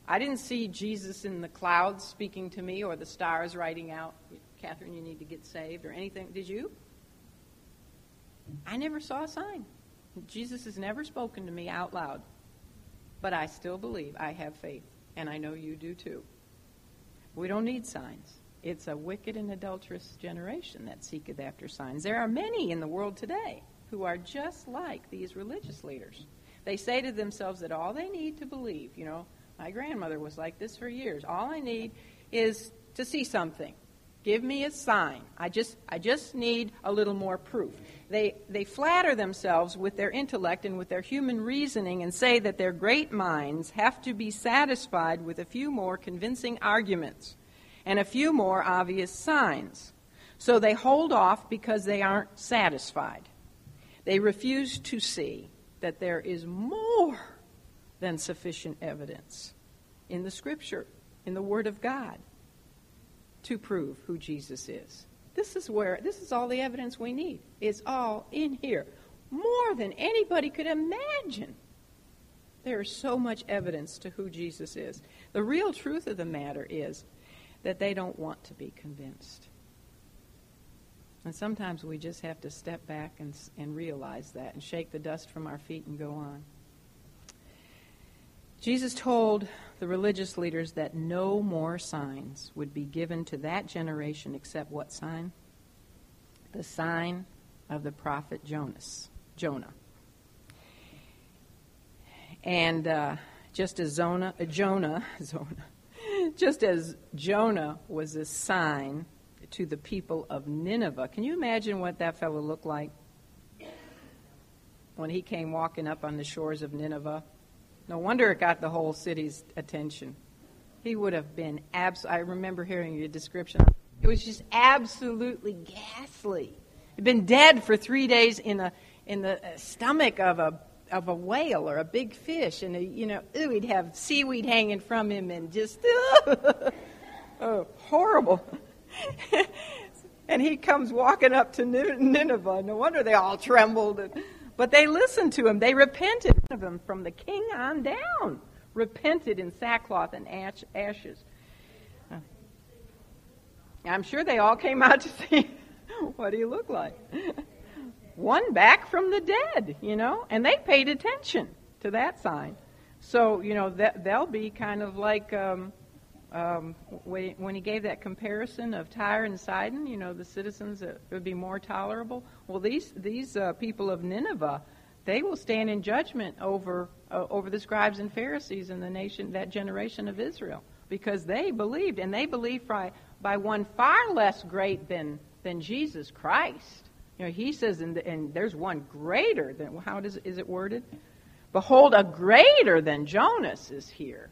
S1: I didn't see Jesus in the clouds speaking to me or the stars writing out, Catherine, you need to get saved or anything. Did you? I never saw a sign. Jesus has never spoken to me out loud, but I still believe I have faith, and I know you do too. We don't need signs. It's a wicked and adulterous generation that seeketh after signs. There are many in the world today who are just like these religious leaders. They say to themselves that all they need to believe, you know, my grandmother was like this for years. All I need is to see something. Give me a sign. I just, I just need a little more proof. They, they flatter themselves with their intellect and with their human reasoning and say that their great minds have to be satisfied with a few more convincing arguments and a few more obvious signs. So they hold off because they aren't satisfied. They refuse to see that there is more than sufficient evidence in the Scripture, in the Word of God to prove who Jesus is. This is where, this is all the evidence we need. It's all in here. More than anybody could imagine. There is so much evidence to who Jesus is. The real truth of the matter is that they don't want to be convinced. And sometimes we just have to step back and, and realize that and shake the dust from our feet and go on. Jesus told the religious leaders that no more signs would be given to that generation except what sign? The sign of the prophet Jonas, Jonah. And uh, just as Zona, uh, Jonah, [laughs] Zona, just as Jonah was a sign to the people of Nineveh, can you imagine what that fellow looked like when he came walking up on the shores of Nineveh? No wonder it got the whole city's attention. He would have been abs. I remember hearing your description. It was just absolutely ghastly. He'd been dead for three days in the in the uh, stomach of a of a whale or a big fish, and a, you know, ooh, he'd have seaweed hanging from him, and just [laughs] oh, horrible. [laughs] and he comes walking up to Nineveh. No wonder they all trembled. And, but they listened to him. They repented of him from the king on down. Repented in sackcloth and ash, ashes. I'm sure they all came out to [laughs] see what he looked like. One back from the dead, you know, and they paid attention to that sign. So, you know, that, they'll be kind of like um, um, when he gave that comparison of Tyre and Sidon, you know, the citizens that would be more tolerable. Well, these these uh, people of Nineveh, they will stand in judgment over uh, over the scribes and Pharisees in the nation that generation of Israel because they believed, and they believed by by one far less great than than Jesus Christ. You know, he says, and, and there's one greater than how does is it worded? Behold, a greater than Jonas is here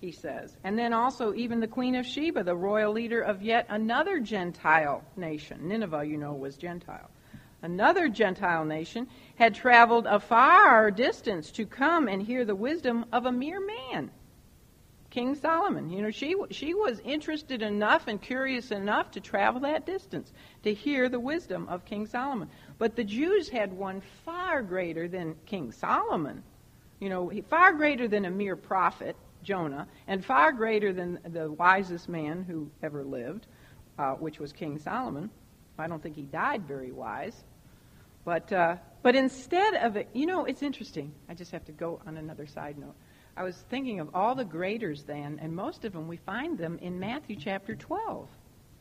S1: he says. And then also, even the Queen of Sheba, the royal leader of yet another Gentile nation. Nineveh, you know, was Gentile. Another Gentile nation had traveled a far distance to come and hear the wisdom of a mere man. King Solomon. You know, she, she was interested enough and curious enough to travel that distance to hear the wisdom of King Solomon. But the Jews had one far greater than King Solomon. You know, far greater than a mere prophet Jonah, and far greater than the wisest man who ever lived, uh, which was King Solomon. I don't think he died very wise. But, uh, but instead of it, you know, it's interesting. I just have to go on another side note. I was thinking of all the graders then, and most of them we find them in Matthew chapter 12.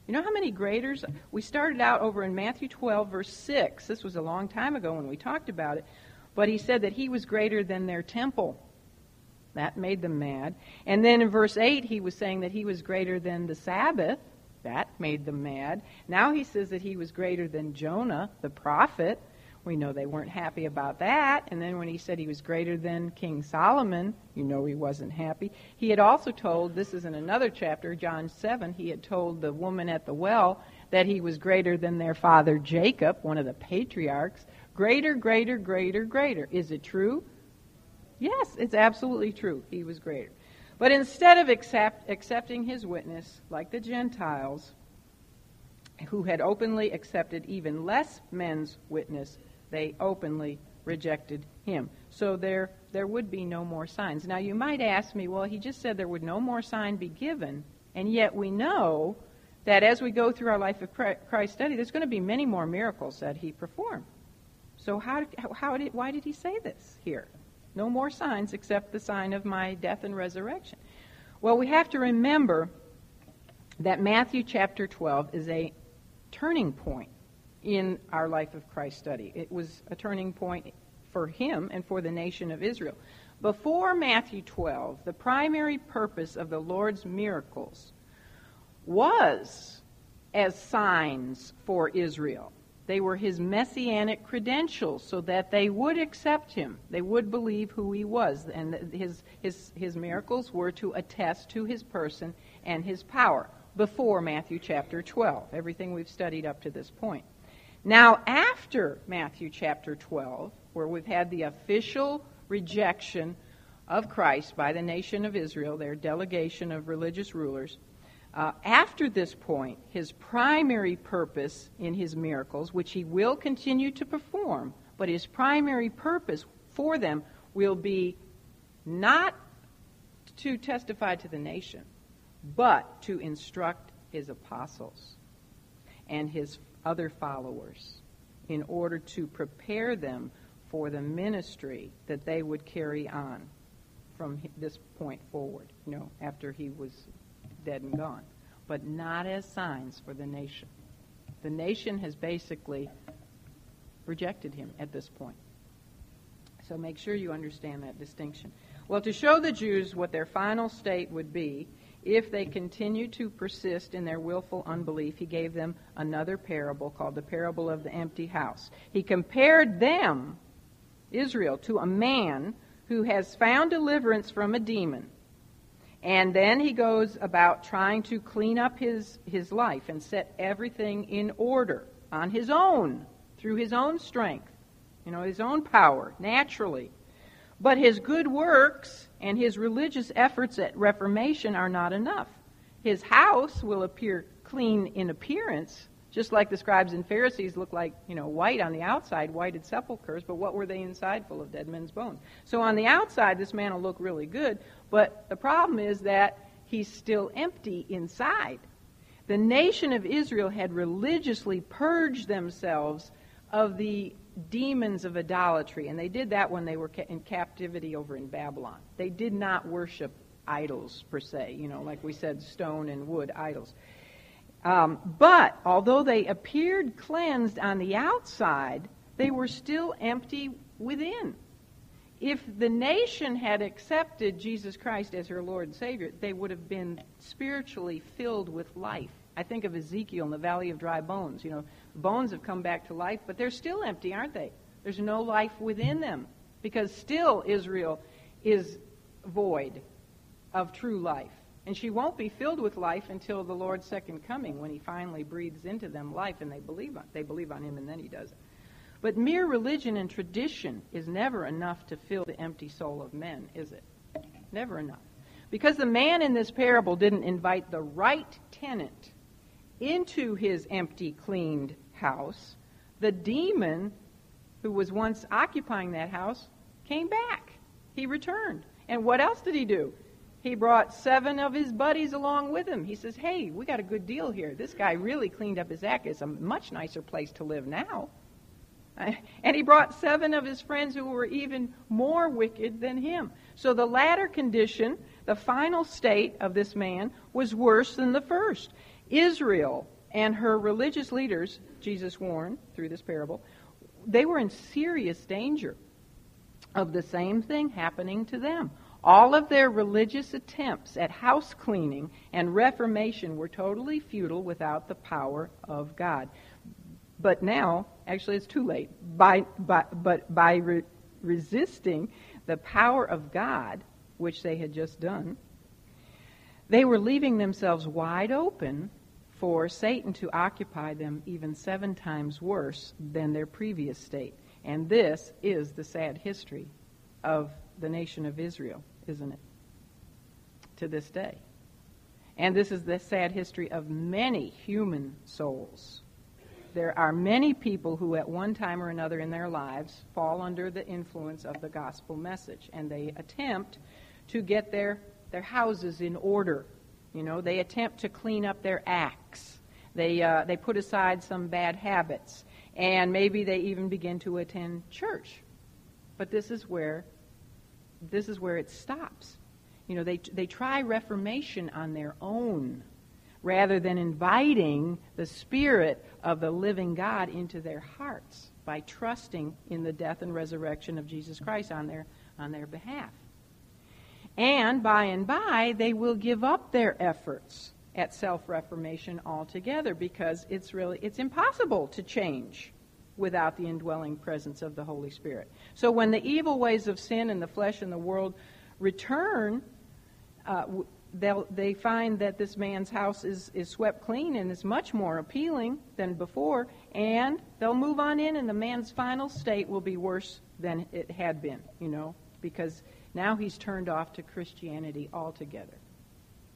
S1: You know how many graders? We started out over in Matthew 12, verse 6. This was a long time ago when we talked about it. But he said that he was greater than their temple. That made them mad. And then in verse 8, he was saying that he was greater than the Sabbath. That made them mad. Now he says that he was greater than Jonah, the prophet. We know they weren't happy about that. And then when he said he was greater than King Solomon, you know he wasn't happy. He had also told, this is in another chapter, John 7, he had told the woman at the well that he was greater than their father Jacob, one of the patriarchs. Greater, greater, greater, greater. Is it true? Yes, it's absolutely true. He was greater. But instead of accept, accepting his witness, like the Gentiles, who had openly accepted even less men's witness, they openly rejected him. So there, there would be no more signs. Now, you might ask me, well, he just said there would no more sign be given, and yet we know that as we go through our life of Christ study, there's going to be many more miracles that he performed. So how, how did, why did he say this here? No more signs except the sign of my death and resurrection. Well, we have to remember that Matthew chapter 12 is a turning point in our life of Christ study. It was a turning point for him and for the nation of Israel. Before Matthew 12, the primary purpose of the Lord's miracles was as signs for Israel. They were his messianic credentials so that they would accept him. They would believe who he was. And his, his, his miracles were to attest to his person and his power before Matthew chapter 12, everything we've studied up to this point. Now, after Matthew chapter 12, where we've had the official rejection of Christ by the nation of Israel, their delegation of religious rulers, uh, after this point, his primary purpose in his miracles, which he will continue to perform, but his primary purpose for them will be not to testify to the nation, but to instruct his apostles and his other followers in order to prepare them for the ministry that they would carry on from this point forward, you know, after he was dead and gone, but not as signs for the nation. The nation has basically rejected him at this point. So make sure you understand that distinction. Well, to show the Jews what their final state would be if they continue to persist in their willful unbelief, he gave them another parable called the parable of the empty house. He compared them, Israel, to a man who has found deliverance from a demon and then he goes about trying to clean up his, his life and set everything in order on his own, through his own strength. you know, his own power, naturally. But his good works and his religious efforts at reformation are not enough. His house will appear clean in appearance, just like the scribes and Pharisees look like, you know, white on the outside, whited sepulchres, but what were they inside? Full of dead men's bones. So on the outside, this man will look really good, but the problem is that he's still empty inside. The nation of Israel had religiously purged themselves of the demons of idolatry, and they did that when they were in captivity over in Babylon. They did not worship idols per se, you know, like we said, stone and wood idols. Um, but although they appeared cleansed on the outside, they were still empty within. If the nation had accepted Jesus Christ as her Lord and Savior, they would have been spiritually filled with life. I think of Ezekiel in the Valley of Dry Bones. You know, bones have come back to life, but they're still empty, aren't they? There's no life within them because still Israel is void of true life. And she won't be filled with life until the Lord's second coming when he finally breathes into them life and they believe on they believe on him and then he does it. But mere religion and tradition is never enough to fill the empty soul of men, is it? Never enough. Because the man in this parable didn't invite the right tenant into his empty, cleaned house, the demon who was once occupying that house came back. He returned. And what else did he do? He brought seven of his buddies along with him. He says, Hey, we got a good deal here. This guy really cleaned up his act. It's a much nicer place to live now. [laughs] And he brought seven of his friends who were even more wicked than him. So the latter condition, the final state of this man, was worse than the first. Israel and her religious leaders, Jesus warned through this parable, they were in serious danger of the same thing happening to them. All of their religious attempts at house cleaning and reformation were totally futile without the power of God. But now, actually, it's too late. By, by, but by re- resisting the power of God, which they had just done, they were leaving themselves wide open for Satan to occupy them even seven times worse than their previous state. And this is the sad history of the nation of Israel, isn't it? To this day. And this is the sad history of many human souls. There are many people who, at one time or another in their lives, fall under the influence of the gospel message, and they attempt to get their, their houses in order. You know, they attempt to clean up their acts. They, uh, they put aside some bad habits, and maybe they even begin to attend church. But this is where this is where it stops. You know, they, they try reformation on their own rather than inviting the Spirit of the living God into their hearts by trusting in the death and resurrection of Jesus Christ on their, on their behalf. And by and by, they will give up their efforts at self-reformation altogether because it's really it's impossible to change without the indwelling presence of the Holy Spirit. So when the evil ways of sin and the flesh and the world return, uh, they they find that this man's house is, is swept clean and is much more appealing than before, and they'll move on in, and the man's final state will be worse than it had been, you know, because now he's turned off to Christianity altogether.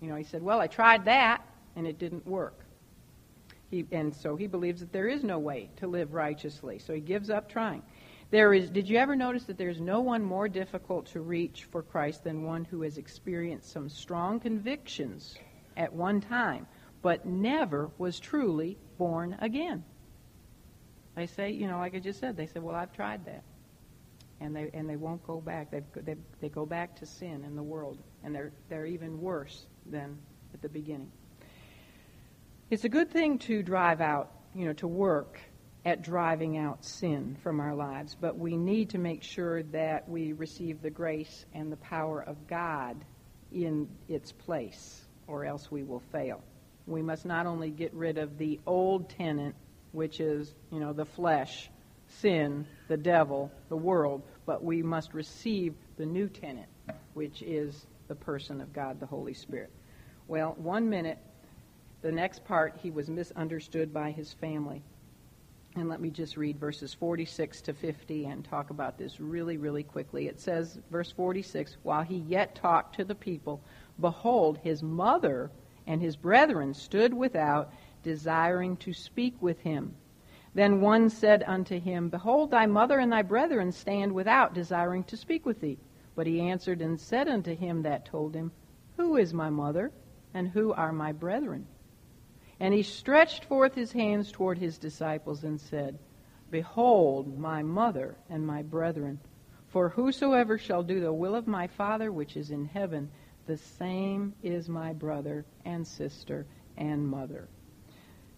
S1: You know, he said, Well, I tried that, and it didn't work. He, and so he believes that there is no way to live righteously. So he gives up trying. There is, did you ever notice that there's no one more difficult to reach for Christ than one who has experienced some strong convictions at one time, but never was truly born again? They say, you know, like I just said, they say, well, I've tried that. And they, and they won't go back. They, they, they go back to sin in the world, and they're, they're even worse than at the beginning. It's a good thing to drive out, you know, to work at driving out sin from our lives, but we need to make sure that we receive the grace and the power of God in its place, or else we will fail. We must not only get rid of the old tenant, which is, you know, the flesh, sin, the devil, the world, but we must receive the new tenant, which is the person of God, the Holy Spirit. Well, one minute the next part, he was misunderstood by his family. And let me just read verses 46 to 50 and talk about this really, really quickly. It says, verse 46 While he yet talked to the people, behold, his mother and his brethren stood without, desiring to speak with him. Then one said unto him, Behold, thy mother and thy brethren stand without, desiring to speak with thee. But he answered and said unto him that told him, Who is my mother, and who are my brethren? And he stretched forth his hands toward his disciples and said, Behold my mother and my brethren. For whosoever shall do the will of my Father which is in heaven, the same is my brother and sister and mother.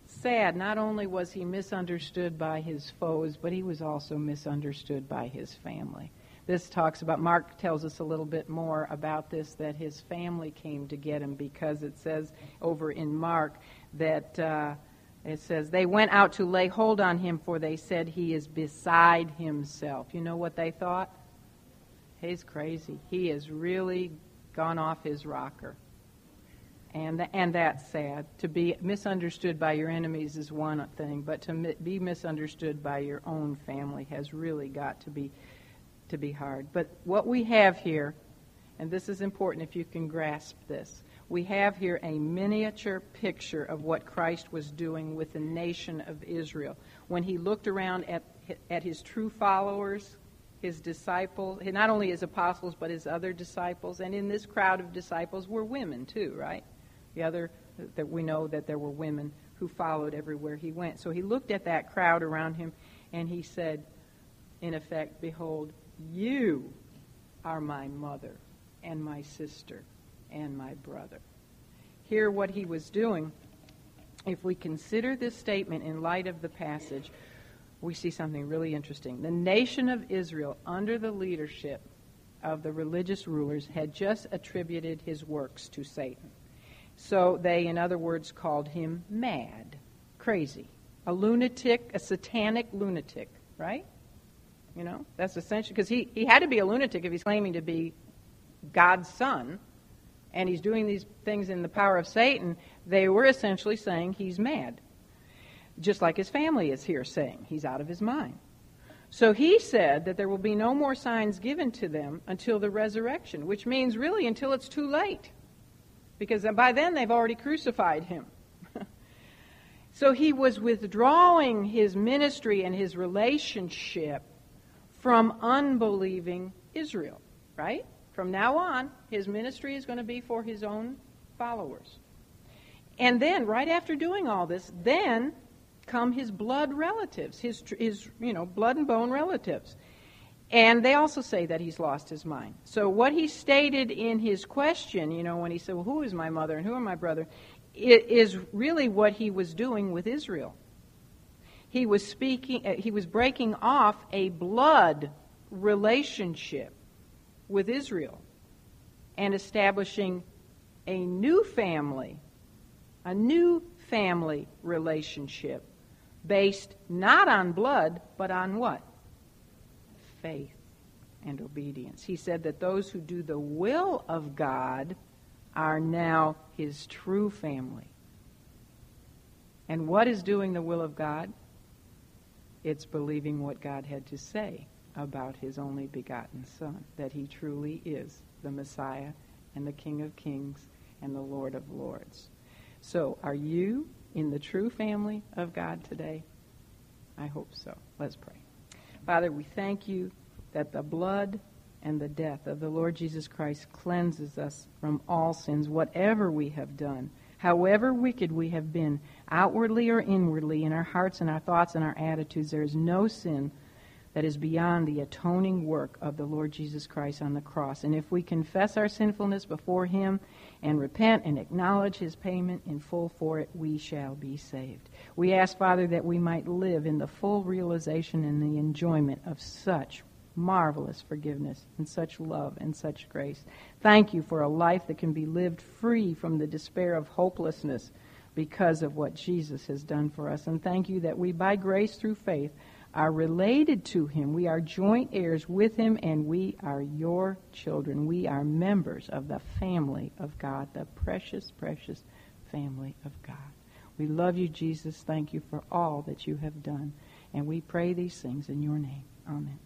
S1: Sad, not only was he misunderstood by his foes, but he was also misunderstood by his family. This talks about, Mark tells us a little bit more about this, that his family came to get him because it says over in Mark that uh, it says, they went out to lay hold on him, for they said he is beside himself. You know what they thought? He's crazy. He has really gone off his rocker. And, and that's sad. To be misunderstood by your enemies is one thing, but to mi- be misunderstood by your own family has really got to be, to be hard. But what we have here, and this is important if you can grasp this, we have here a miniature picture of what Christ was doing with the nation of Israel. When he looked around at, at his true followers, his disciples, not only his apostles, but his other disciples, and in this crowd of disciples were women too, right? The other, that we know that there were women who followed everywhere he went. So he looked at that crowd around him and he said, in effect, Behold, you are my mother and my sister and my brother. Hear what he was doing. If we consider this statement in light of the passage, we see something really interesting. The nation of Israel, under the leadership of the religious rulers, had just attributed his works to Satan. So they, in other words, called him mad, crazy, a lunatic, a satanic lunatic, right? You know, that's essentially because he, he had to be a lunatic if he's claiming to be God's son and he's doing these things in the power of Satan, they were essentially saying he's mad. Just like his family is here saying he's out of his mind. So he said that there will be no more signs given to them until the resurrection, which means really until it's too late. Because by then they've already crucified him. [laughs] so he was withdrawing his ministry and his relationship from unbelieving Israel, right? From now on, his ministry is going to be for his own followers. And then, right after doing all this, then come his blood relatives, his, his you know, blood and bone relatives. And they also say that he's lost his mind. So what he stated in his question, you know, when he said, well, who is my mother and who are my brother, is really what he was doing with Israel. He was speaking, uh, he was breaking off a blood relationship with Israel and establishing a new family, a new family relationship based not on blood, but on what? Faith and obedience. He said that those who do the will of God are now his true family. And what is doing the will of God? It's believing what God had to say about his only begotten Son, that he truly is the Messiah and the King of Kings and the Lord of Lords. So, are you in the true family of God today? I hope so. Let's pray. Father, we thank you that the blood and the death of the Lord Jesus Christ cleanses us from all sins, whatever we have done, however wicked we have been, outwardly or inwardly, in our hearts and our thoughts and our attitudes. There is no sin that is beyond the atoning work of the Lord Jesus Christ on the cross. And if we confess our sinfulness before Him and repent and acknowledge His payment in full for it, we shall be saved. We ask, Father, that we might live in the full realization and the enjoyment of such marvelous forgiveness and such love and such grace. Thank you for a life that can be lived free from the despair of hopelessness because of what Jesus has done for us. And thank you that we, by grace through faith, are related to him. We are joint heirs with him, and we are your children. We are members of the family of God, the precious, precious family of God. We love you, Jesus. Thank you for all that you have done. And we pray these things in your name. Amen.